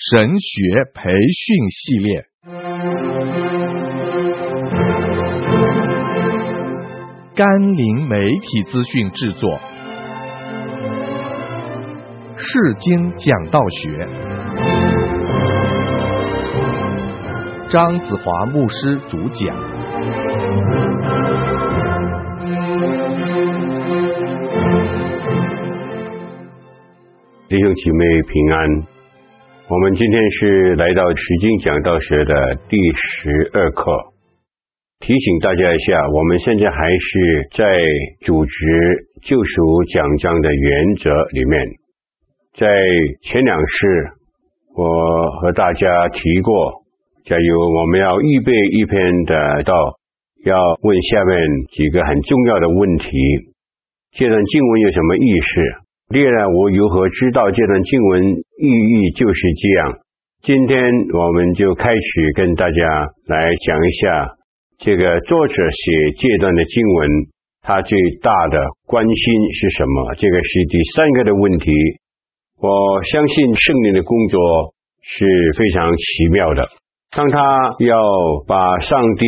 神学培训系列，甘霖媒体资讯制作，世经讲道学，张子华牧师主讲，弟兄姐妹平安。我们今天是来到《世经讲道学》的第十二课，提醒大家一下，我们现在还是在主旨救赎讲章的原则里面。在前两次，我和大家提过，假如我们要预备一篇的道，要问下面几个很重要的问题：这段经文有什么意思？历来我如何知道这段经文意义就是这样？今天我们就开始跟大家来讲一下这个作者写这段的经文，他最大的关心是什么？这个是第三个的问题。我相信圣灵的工作是非常奇妙的。当他要把上帝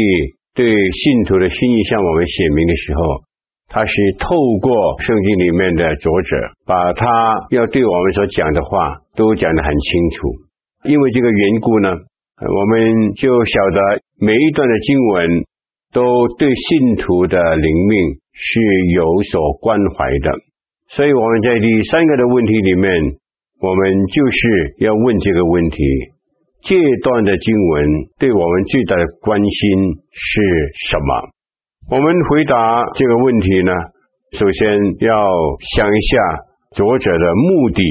对信徒的心意向我们显明的时候。他是透过圣经里面的作者，把他要对我们所讲的话都讲得很清楚。因为这个缘故呢，我们就晓得每一段的经文都对信徒的灵命是有所关怀的。所以我们在第三个的问题里面，我们就是要问这个问题：这段的经文对我们最大的关心是什么？我们回答这个问题呢，首先要想一下作者的目的。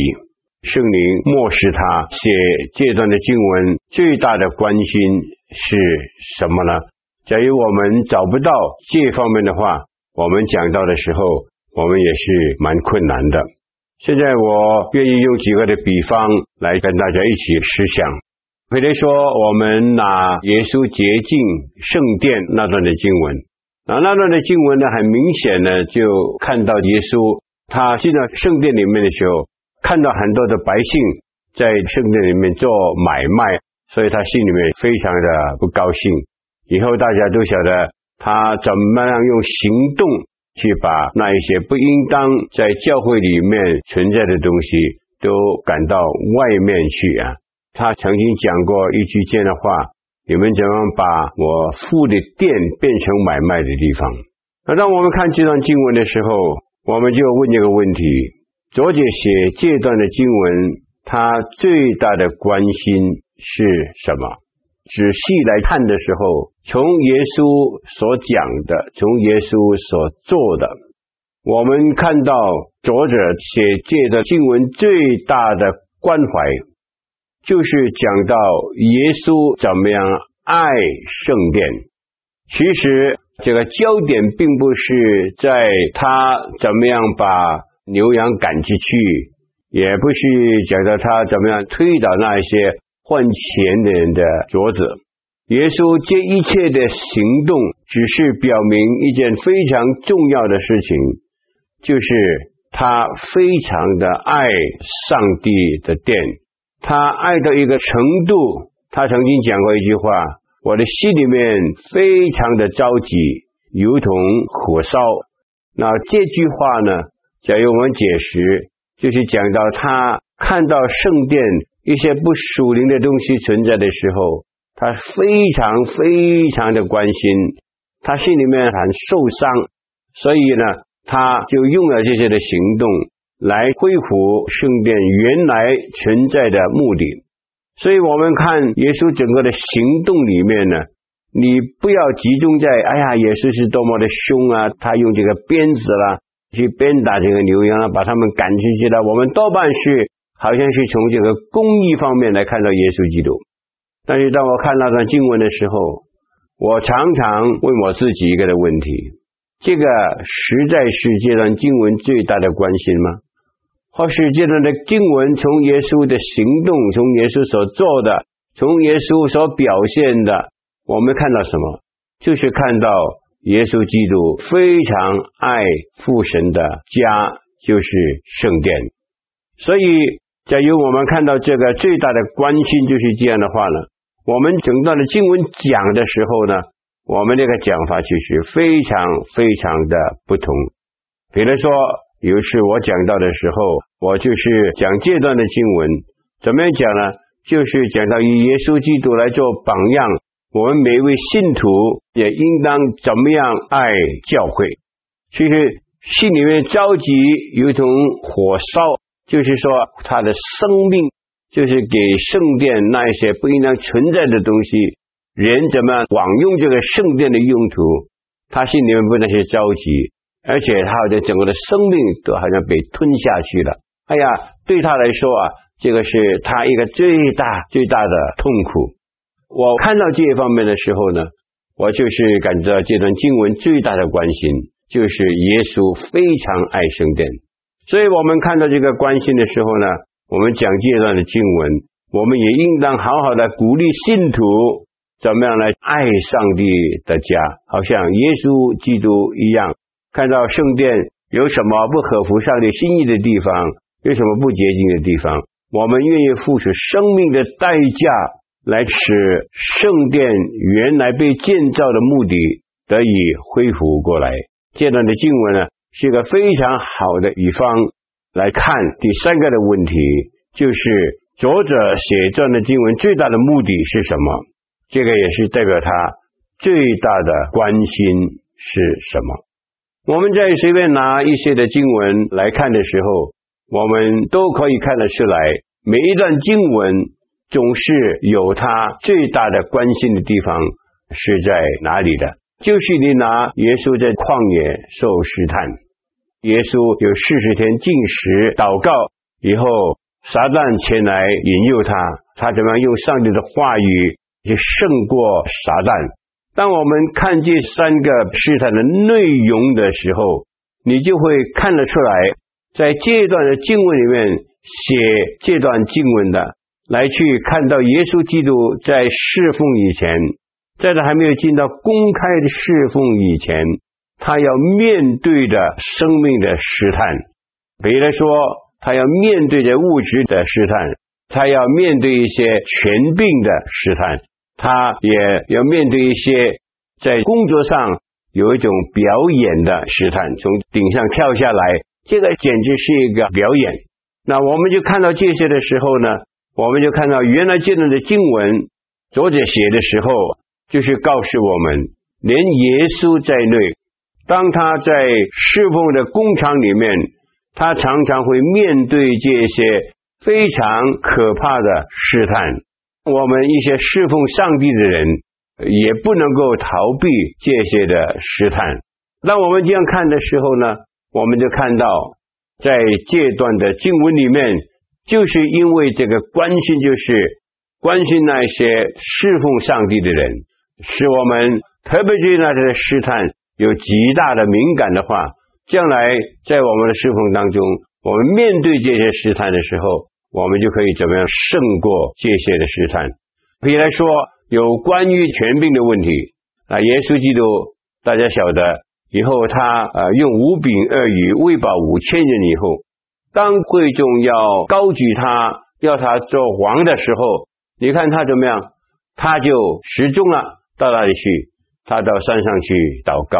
圣灵默示他写这段的经文最大的关心是什么呢？假如我们找不到这方面的话，我们讲到的时候，我们也是蛮困难的。现在我愿意用几个的比方来跟大家一起思想。比如说，我们拿耶稣洁净圣殿那段的经文。啊，那段的经文呢，很明显呢，就看到耶稣他进到圣殿里面的时候，看到很多的百姓在圣殿里面做买卖，所以他心里面非常的不高兴。以后大家都晓得他怎么样用行动去把那一些不应当在教会里面存在的东西都赶到外面去啊。他曾经讲过一句这样的话。你们怎样把我父的殿变成买卖的地方？那当我们看这段经文的时候，我们就问这个问题：作者写这段的经文，他最大的关心是什么？仔细来看的时候，从耶稣所讲的，从耶稣所做的，我们看到作者写这段经文最大的关怀。就是讲到耶稣怎么样爱圣殿，其实这个焦点并不是在他怎么样把牛羊赶出去，也不是讲到他怎么样推倒那些换钱的人的桌子。耶稣这一切的行动，只是表明一件非常重要的事情，就是他非常的爱上帝的殿。他爱到一个程度，他曾经讲过一句话：“我的心里面非常的着急，如同火烧。”那这句话呢，假如我们解释，就是讲到他看到圣殿一些不属灵的东西存在的时候，他非常非常的关心，他心里面很受伤，所以呢，他就用了这些的行动。来恢复圣殿原来存在的目的，所以我们看耶稣整个的行动里面呢，你不要集中在哎呀，耶稣是多么的凶啊，他用这个鞭子啦去鞭打这个牛羊啊，把他们赶出去了。我们多半是好像是从这个公义方面来看到耶稣基督，但是当我看那段经文的时候，我常常问我自己一个的问题：这个实在是这段经文最大的关心吗？或是这段的经文，从耶稣的行动，从耶稣所做的，从耶稣所表现的，我们看到什么？就是看到耶稣基督非常爱父神的家，就是圣殿。所以假如我们看到这个最大的关心就是这样的话呢，我们整段的经文讲的时候呢，我们这个讲法其实非常非常的不同。比如说，有一次我讲到的时候，我就是讲这段的经文，怎么样讲呢？就是讲到以耶稣基督来做榜样，我们每一位信徒也应当怎么样爱教会。其实心里面着急，如同火烧。就是说，他的生命就是给圣殿那一些不应当存在的东西，人怎么枉用这个圣殿的用途？他心里面不那些着急，而且他的整个的生命都好像被吞下去了。哎呀，对他来说啊，这个是他一个最大最大的痛苦。我看到这一方面的时候呢，我就是感觉到这段经文最大的关心，就是耶稣非常爱圣殿。所以我们看到这个关心的时候呢，我们讲这段的经文，我们也应当好好的鼓励信徒怎么样来爱上帝的家，好像耶稣基督一样。看到圣殿有什么不合乎上帝心意的地方，有什么不洁净的地方，我们愿意付出生命的代价来使圣殿原来被建造的目的得以恢复过来。这段的经文呢，是一个非常好的一方来看第三个的问题，就是作者写这样的经文最大的目的是什么？这个也是代表他最大的关心是什么？我们在随便拿一些的经文来看的时候，我们都可以看得出来，每一段经文总是有他最大的关心的地方是在哪里的。就是你拿耶稣在旷野受试探，耶稣有四十天禁食祷告以后，撒旦前来引诱他，他怎么样用上帝的话语去胜过撒旦？当我们看这三个试探的内容的时候，你就会看得出来，在这段的经文里面写这段经文的，来去看到耶稣基督在侍奉以前。在他还没有进到公开的侍奉以前，他要面对着生命的试探。比如说，他要面对着物质的试探，他要面对一些权柄的试探，他也要面对一些在工作上有一种表演的试探，从顶上跳下来，这个简直是一个表演。那我们就看到这些的时候呢，我们就看到原来这段的经文，作者写的时候。就是告诉我们，连耶稣在内，当他在侍奉的工厂里面，他常常会面对这些非常可怕的试探。我们一些侍奉上帝的人，也不能够逃避这些的试探。当我们这样看的时候呢，我们就看到，在这段的经文里面，就是因为这个关心，就是关心那些侍奉上帝的人。使我们特别对那些试探有极大的敏感的话，将来在我们的侍奉当中，我们面对这些试探的时候，我们就可以怎么样胜过这些的试探。比如来说，有关于权柄的问题啊，耶稣基督大家晓得，以后他呃用五饼二鱼喂饱五千人以后，当贵重要高举他，要他做王的时候，你看他怎么样？他就失踪了。到哪里去？他到山上去祷告，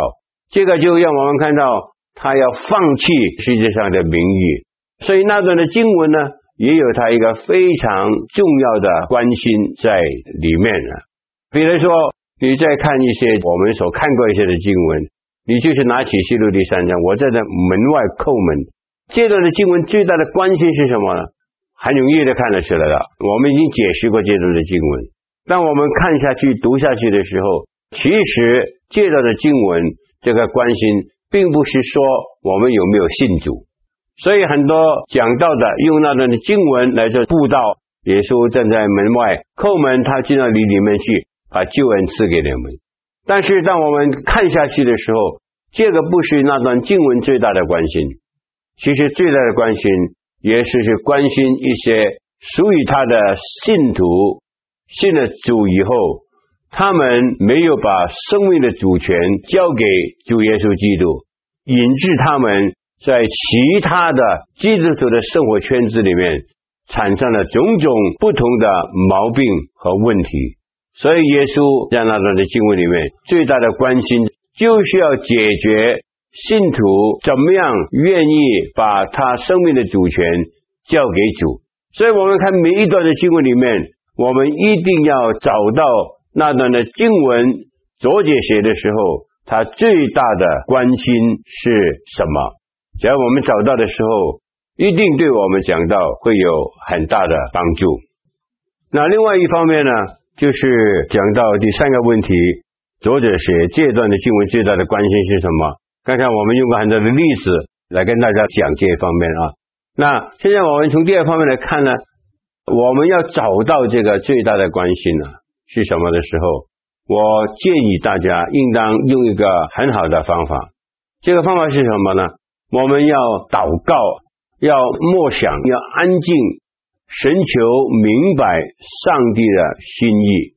这个就让我们看到他要放弃世界上的名誉。所以那段的经文呢，也有他一个非常重要的关心在里面了。比如说，你再看一些我们所看过一些的经文，你就是拿起启示录第三章，我在这门外叩门。这段的经文最大的关心是什么呢？很容易的看得出来了。我们已经解释过这段的经文。当我们看下去、读下去的时候，其实这段的经文这个关心，并不是说我们有没有信主。所以很多讲道的用那段经文来做布道，耶稣站在门外叩门，他进到你里面去，把救恩赐给你们。但是当我们看下去的时候，这个不是那段经文最大的关心。其实最大的关心，也是是关心一些属于他的信徒。信了主以后，他们没有把生命的主权交给主耶稣基督，引致他们在其他的基督徒的生活圈子里面产生了种种不同的毛病和问题。所以耶稣在那段的经文里面，最大的关心就是要解决信徒怎么样愿意把他生命的主权交给主。所以我们看每一段的经文里面，我们一定要找到那段的经文，作者写的时候，他最大的关心是什么？只要我们找到的时候，一定对我们讲道会有很大的帮助。那另外一方面呢，就是讲到第三个问题，作者写这段的经文最大的关心是什么？刚才我们用过很多的例子来跟大家讲这一方面啊。那现在我们从第二方面来看呢，我们要找到这个最大的关心呢是什么的时候，我建议大家应当用一个很好的方法。这个方法是什么呢？我们要祷告，要默想，要安静，寻求明白上帝的心意。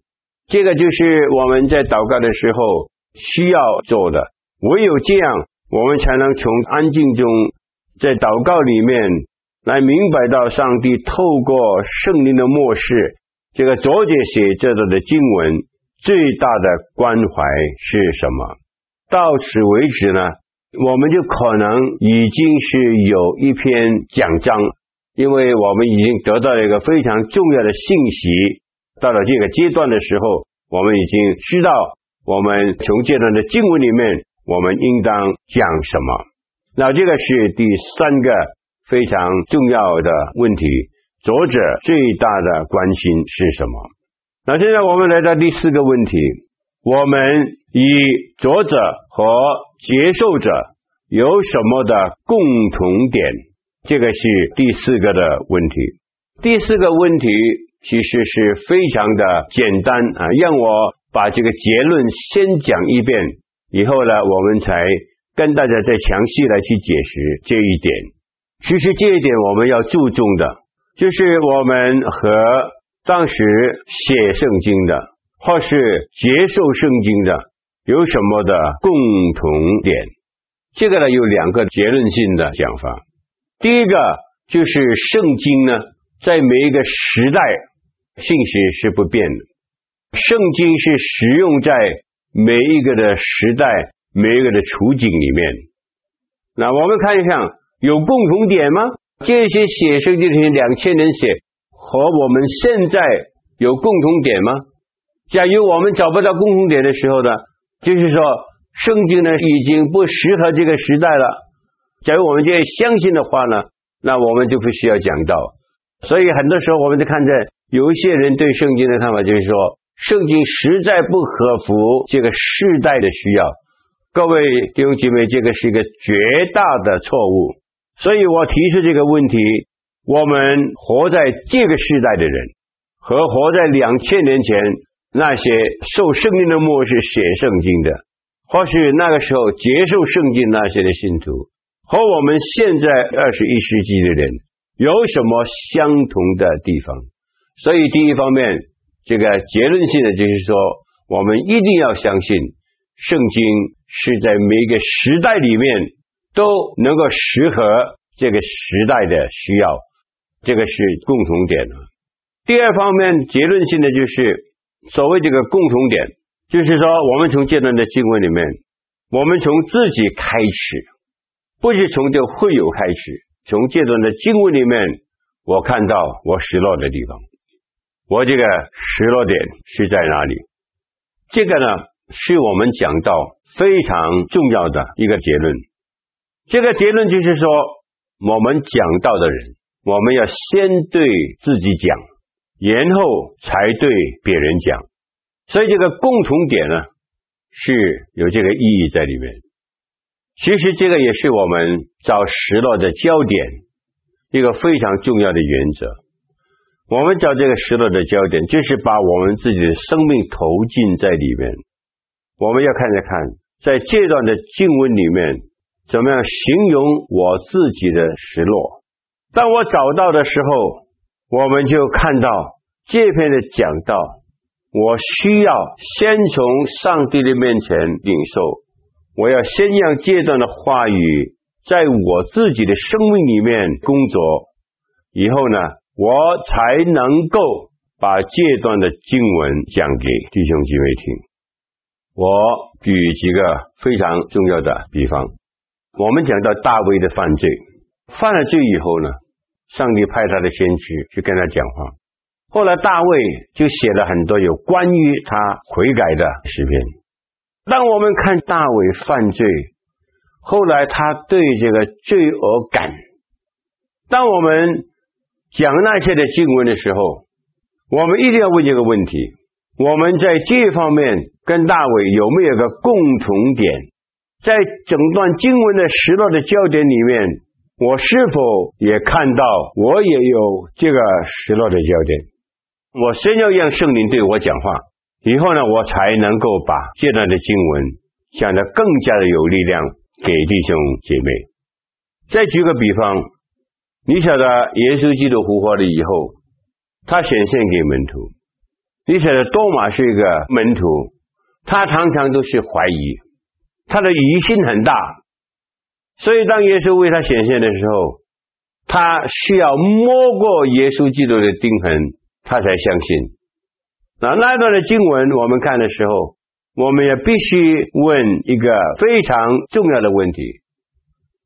这个就是我们在祷告的时候需要做的。唯有这样，我们才能从安静中，在祷告里面。来明白到上帝透过圣灵的默示，这个作者写这段的经文最大的关怀是什么？到此为止呢，我们就可能已经是有一篇讲章，因为我们已经得到了一个非常重要的信息。到了这个阶段的时候，我们已经知道我们从这段的经文里面，我们应当讲什么。那这个是第三个。非常重要的问题，作者最大的关心是什么？那现在我们来到第四个问题，我们以作者和接受者有什么的共同点？这个是第四个的问题。第四个问题其实是非常的简单啊，让我把这个结论先讲一遍，以后呢，我们才跟大家再详细来去解释这一点。其实这一点我们要注重的，就是我们和当时写圣经的或是接受圣经的有什么的共同点？这个呢，有两个结论性的讲法。第一个就是圣经呢，在每一个时代信息是不变的，圣经是使用在每一个的时代、每一个的处境里面。那我们看一下。有共同点吗？这些写圣经的两千年写，和我们现在有共同点吗？假如我们找不到共同点的时候呢，就是说圣经呢已经不适合这个时代了。假如我们这相信的话呢，那我们就不需要讲道。所以很多时候我们就看见有一些人对圣经的看法就是说，圣经实在不合乎这个时代的需要。各位弟兄姐妹，这个是一个绝大的错误。所以我提出这个问题：我们活在这个时代的人，和活在两千年前那些受圣经的默示写圣经的，或是那个时候接受圣经那些的信徒，和我们现在二十一世纪的人有什么相同的地方？所以第一方面，这个结论性的就是说，我们一定要相信圣经是在每一个时代里面。都能够适合这个时代的需要，这个是共同点。第二方面，结论性的就是所谓这个共同点，就是说我们从这段的经文里面，我们从自己开始，不是从这会友开始，从这段的经文里面，我看到我失落的地方，我这个失落点是在哪里？这个呢，是我们讲到非常重要的一个结论。这个结论就是说，我们讲道的人，我们要先对自己讲，然后才对别人讲。所以这个共同点呢，是有这个意义在里面。其实这个也是我们找失落的焦点，一个非常重要的原则。我们找这个失落的焦点，就是把我们自己的生命投进在里面。我们要看一看，在这段的经文里面。怎么样形容我自己的失落？当我找到的时候，我们就看到这篇的讲道。我需要先从上帝的面前领受，我要先让这段的话语在我自己的生命里面工作。以后呢，我才能够把这段的经文讲给弟兄姐妹听。我举几个非常重要的比方，我们讲到大卫的犯罪，犯了罪以后呢，上帝派他的先知去跟他讲话。后来大卫就写了很多有关于他悔改的诗篇。当我们看大卫犯罪，后来他对这个罪恶感，当我们讲那些的经文的时候，我们一定要问这个问题：我们在这方面跟大卫有没有个共同点？在整段经文的失落的焦点里面，我是否也看到我也有这个失落的焦点？我先要让圣灵对我讲话，以后呢，我才能够把这段的经文讲得更加的有力量给弟兄姐妹。再举个比方，你晓得耶稣基督复活了以后，他显现给门徒。你晓得多马是一个门徒，他常常都是怀疑，他的疑心很大，所以当耶稣为他显现的时候，他需要摸过耶稣基督的钉痕。他才相信。那那段的经文，我们看的时候，我们也必须问一个非常重要的问题：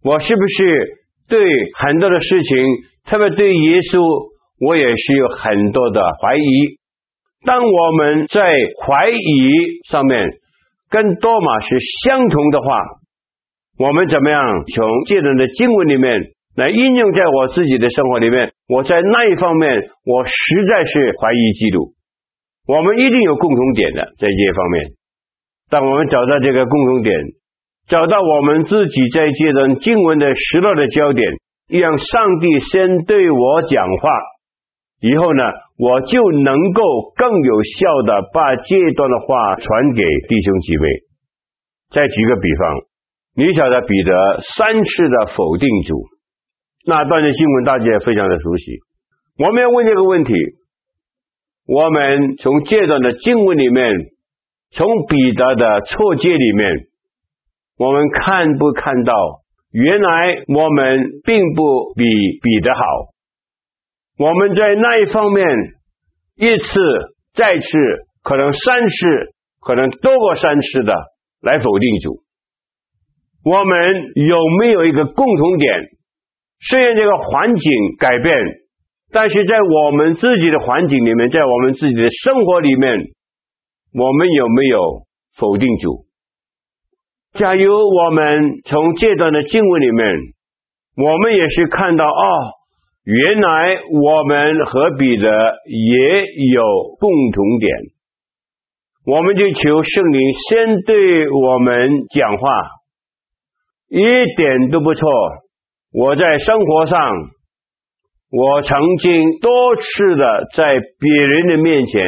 我是不是对很多的事情，特别对耶稣，我也是有很多的怀疑？当我们在怀疑上面跟多马是相同的话，我们怎么样从这段的经文里面？来应用在我自己的生活里面，我在那一方面，我实在是怀疑基督。我们一定有共同点的，在这一方面。当我们找到这个共同点，找到我们自己在这段经文的失落的焦点，让上帝先对我讲话，以后呢，我就能够更有效的把这段的话传给弟兄姐妹。再举个比方，你晓得彼得三次的否定主。那段的经文大家也非常的熟悉。我们要问这个问题：我们从这段的经文里面，从彼得的错解里面，我们看不看到，原来我们并不比彼得好？我们在那一方面，一次再次，可能三次，可能多过三次的来否定主。我们有没有一个共同点？虽然这个环境改变，但是在我们自己的环境里面，在我们自己的生活里面，我们有没有否定主？假如我们从这段的经文里面，我们也是看到哦，原来我们和彼得也有共同点，我们就求圣灵先对我们讲话，一点都不错。我在生活上，我曾经多次的在别人的面前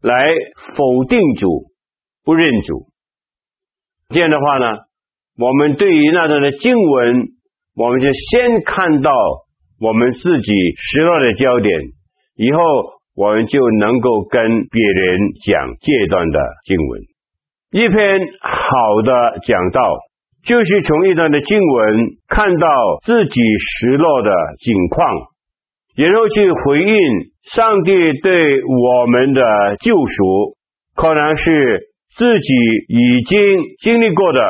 来否定主、不认主。这样的话呢，我们对于那段的经文，我们就先看到我们自己失落的焦点，以后我们就能够跟别人讲这段的经文。一篇好的讲道。就是从一段的经文看到自己失落的境况，然后去回应上帝对我们的救赎，可能是自己已经经历过的，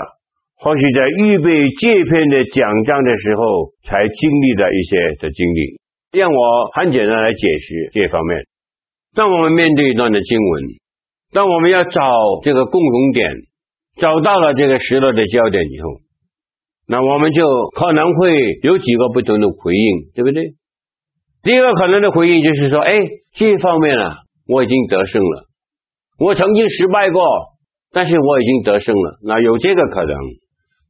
或许在预备这篇的讲章的时候才经历的一些的经历。让我很简单来解释这方面。当我们面对一段的经文，当我们要找这个共同点。找到了这个失落的焦点以后，那我们就可能会有几个不同的回应，对不对？第一个可能的回应就是说，哎，这方面啊，我已经得胜了。我曾经失败过，但是我已经得胜了。那有这个可能。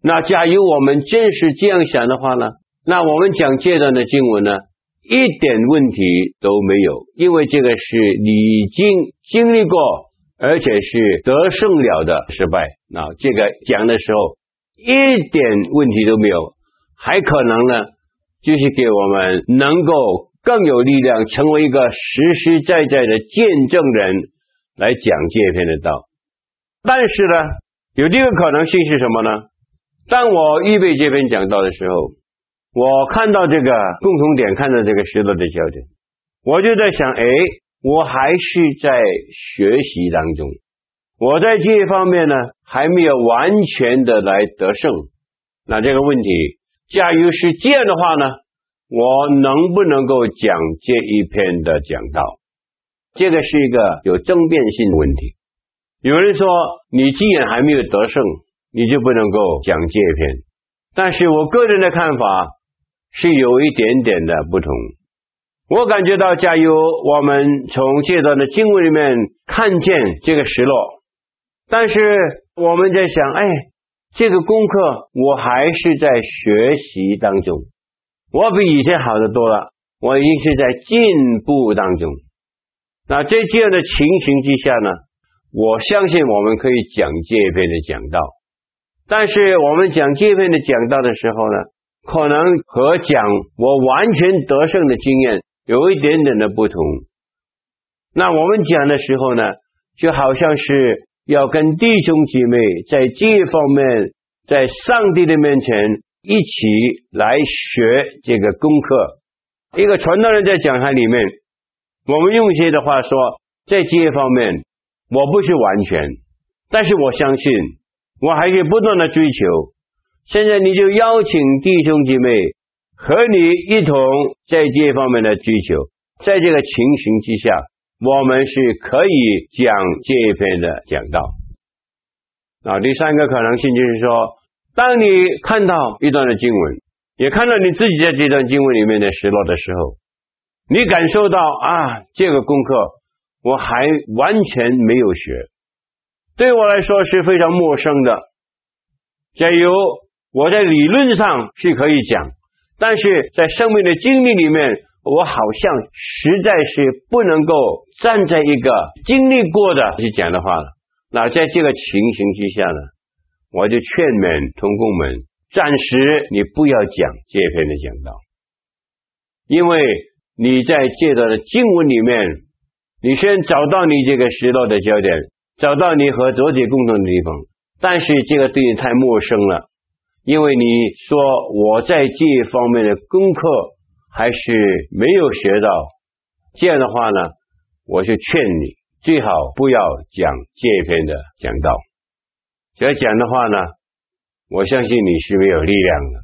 那假如我们真是这样想的话呢，那我们讲这段的经文呢，一点问题都没有，因为这个是你已经经历过。而且是得胜了的失败，那这个讲的时候一点问题都没有，还可能呢，就是给我们能够更有力量，成为一个实实在在的见证人来讲这篇的道。但是呢，有这个可能性是什么呢？当我预备这篇讲道的时候，我看到这个共同点，看到这个失落的焦点，我就在想，哎，我还是在学习当中，我在这一方面呢，还没有完全的来得胜。那这个问题，假如是这样的话呢，我能不能够讲这一篇的讲道？这个是一个有争辩性的问题。有人说，你既然还没有得胜，你就不能够讲这一篇。但是我个人的看法是有一点点的不同。我感觉到，假如我们从这段的经文里面看见这个失落，但是我们在想，哎，这个功课我还是在学习当中，我比以前好得多了，我已经是在进步当中。那在这样的情形之下呢，我相信我们可以讲这一篇的讲道，但是我们讲这一篇的讲道的时候呢，可能和讲我完全得胜的经验有一点点的不同。那我们讲的时候呢，就好像是要跟弟兄姐妹在这一方面，在上帝的面前一起来学这个功课。一个传道人在讲台里面。我们用一些的话说，在这一方面，我不是完全，但是我相信，我还可以不断的追求。现在你就邀请弟兄姐妹和你一同在这方面的追求，在这个情形之下，我们是可以讲这一篇的讲道。啊，第三个可能性就是说，当你看到一段的经文，也看到你自己在这段经文里面的失落的时候。你感受到啊，这个功课我还完全没有学，对我来说是非常陌生的。假如我在理论上是可以讲，但是在生命的经历里面，我好像实在是不能够站在一个经历过的去讲的话了。那在这个情形之下呢，我就劝勉同工们，暂时你不要讲这篇的讲道，因为。你在这段的经文里面，你先找到你这个失落的焦点，找到你和作者共同的地方，但是这个对你太陌生了，因为你说我在这一方面的功课还是没有学到，这样的话呢，我就劝你最好不要讲这一篇的讲道。要讲的话呢，我相信你是没有力量的，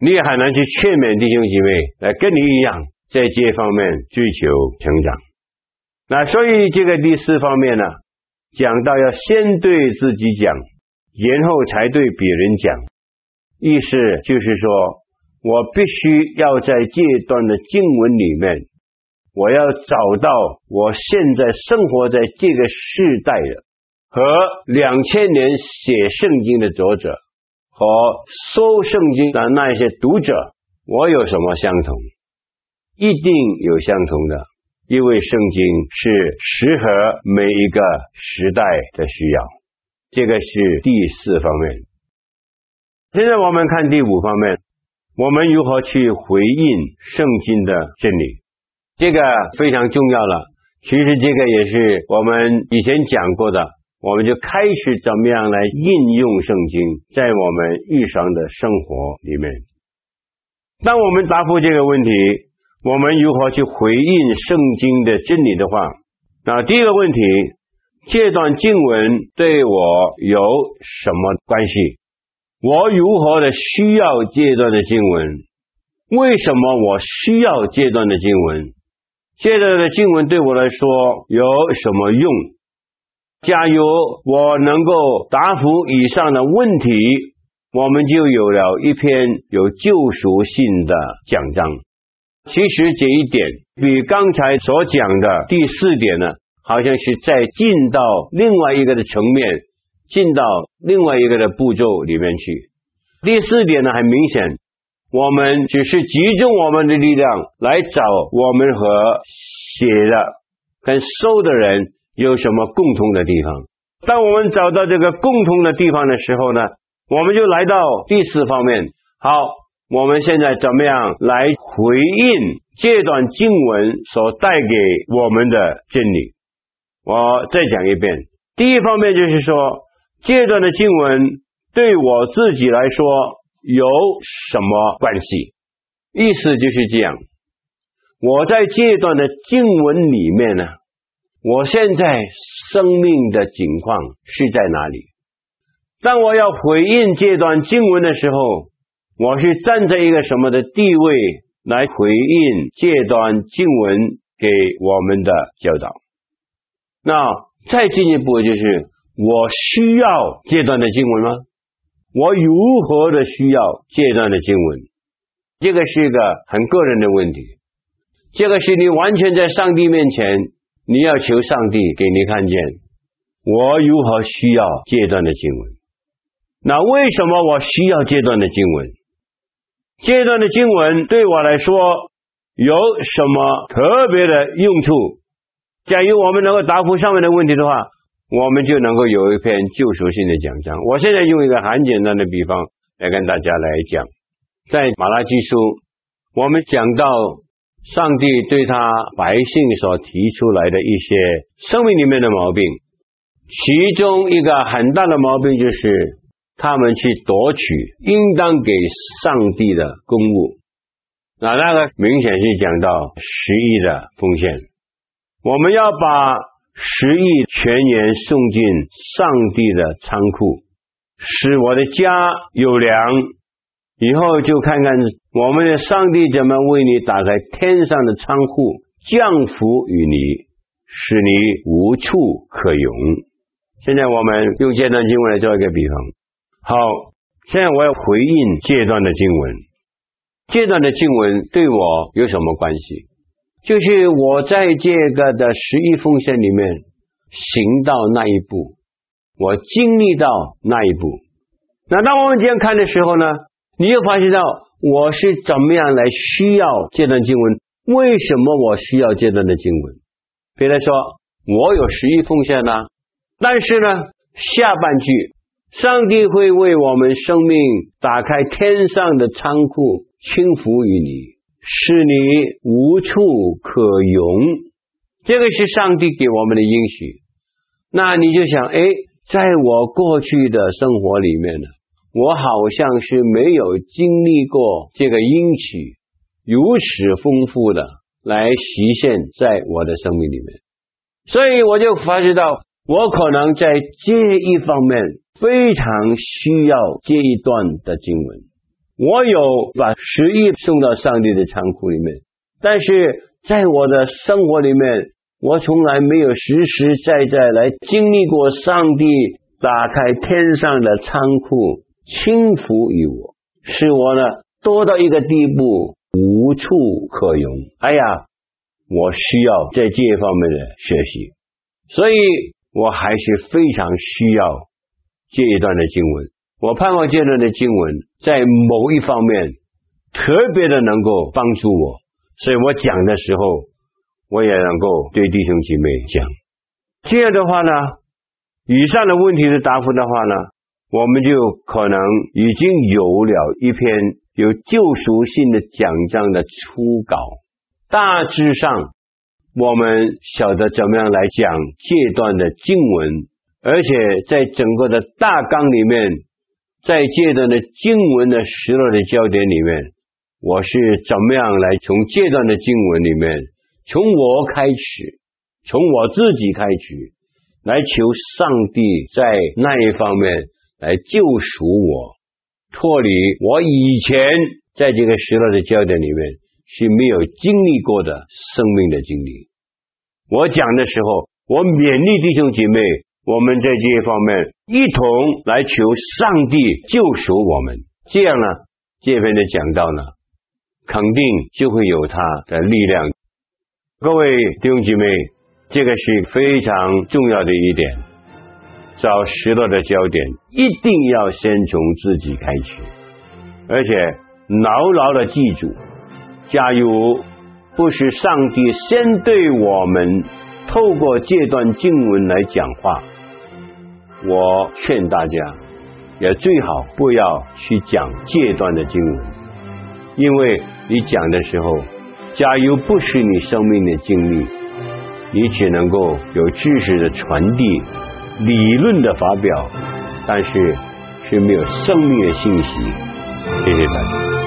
你也很难去劝勉弟兄姐妹来跟你一样。在这方面追求成长，那所以这个第四方面呢，讲到要先对自己讲，然后才对别人讲，意思就是说，我必须要在这段的经文里面，我要找到我现在生活在这个世代的和两千年写圣经的作者和收圣经的那些读者，我有什么相同？一定有相同的，因为圣经是适合每一个时代的需要。这个是第四方面。现在我们看第五方面，我们如何去回应圣经的真理？这个非常重要了。其实这个也是我们以前讲过的，我们就开始怎么样来应用圣经在我们日常的生活里面。当我们答复这个问题。我们如何去回应圣经的真理的话，那第一个问题，这段经文对我有什么关系？我如何的需要这段的经文？为什么我需要这段的经文？这段的经文对我来说有什么用？假如我能够答复以上的问题，我们就有了一篇有救赎性的讲章。其实这一点比刚才所讲的第四点呢，好像是在进到另外一个的层面，进到另外一个的步骤里面去。第四点呢，很明显，我们只是集中我们的力量来找我们和写的跟收的人有什么共同的地方。当我们找到这个共同的地方的时候呢，我们就来到第四方面。好。我们现在怎么样来回应这段经文所带给我们的真理？我再讲一遍。第一方面就是说，这段的经文对我自己来说有什么关系？意思就是这样：我在这段的经文里面呢，我现在生命的境况是在哪里？当我要回应这段经文的时候，我是站在一个什么的地位来回应这段经文给我们的教导？那再进一步就是，我需要这段的经文吗？我如何的需要这段的经文？这个是一个很个人的问题。这个是你完全在上帝面前，你要求上帝给你看见，我如何需要这段的经文？那为什么我需要这段的经文？这段的经文对我来说有什么特别的用处？假如我们能够答复上面的问题的话，我们就能够有一篇救赎性的讲章。我现在用一个很简单的比方来跟大家来讲，在马拉基书，我们讲到。上帝对他百姓所提出来的一些生命里面的毛病，其中一个很大的毛病就是他们去夺取应当给上帝的公物。那那个明显是讲到十亿的奉献，我们要把十亿全然送进上帝的仓库，使我的家有粮。以后就看看我们的上帝怎么为你打开天上的仓库，降福于你，使你无处可容。现在我们用这段经文来做一个比方。好，现在我要回应这段的经文。这段的经文对我有什么关系？就是我在这个的十亿奉献里面行到那一步，我经历到那一步。那当我们这样看的时候呢？你又发现到我是怎么样来需要这段经文？为什么我需要这段的经文？比如说，我有十亿奉献呢，但是呢，下半句，上帝会为我们生命打开天上的仓库，倾福于你，使你无处可容。这个是上帝给我们的应许。那你就想，哎，在我过去的生活里面呢？我好像是没有经历过这个应许如此丰富的来实现在我的生命里面，所以我就发觉到，我可能在这一方面非常需要这一段的经文。我有把十亿送到上帝的仓库里面，但是在我的生活里面，我从来没有实实在在来经历过上帝打开天上的仓库。倾福于我，使我呢多到一个地步，无处可容。哎呀，我需要在这方面的学习，所以我还是非常需要这一段的经文。我盼望这段的经文在某一方面特别的能够帮助我，所以我讲的时候，我也能够对弟兄姐妹讲。这样的话呢，以上的问题的答复的话呢，我们就可能已经有了一篇有救赎性的讲章的初稿，大致上我们晓得怎么样来讲这段的经文，而且在整个的大纲里面，在这段的经文的时落的焦点里面，我是怎么样来从这段的经文里面，从我开始，从我自己开始，来求上帝在那一方面。来救赎我，脱离我以前在这个时代的焦点里面是没有经历过的生命的经历。我讲的时候，我勉励弟兄姐妹，我们在这一方面一同来求上帝救赎我们。这样呢，这边的讲道呢，肯定就会有他的力量。各位弟兄姐妹，这个是非常重要的一点。找失落的焦点，一定要先从自己开始，而且牢牢的记住：假如不是上帝先对我们透过这段经文来讲话，我劝大家也最好不要去讲戒断的经文，因为你讲的时候，假如不是你生命的经历，你只能够有知识的传递。理论的发表，但是是没有生命的信息。谢谢大家。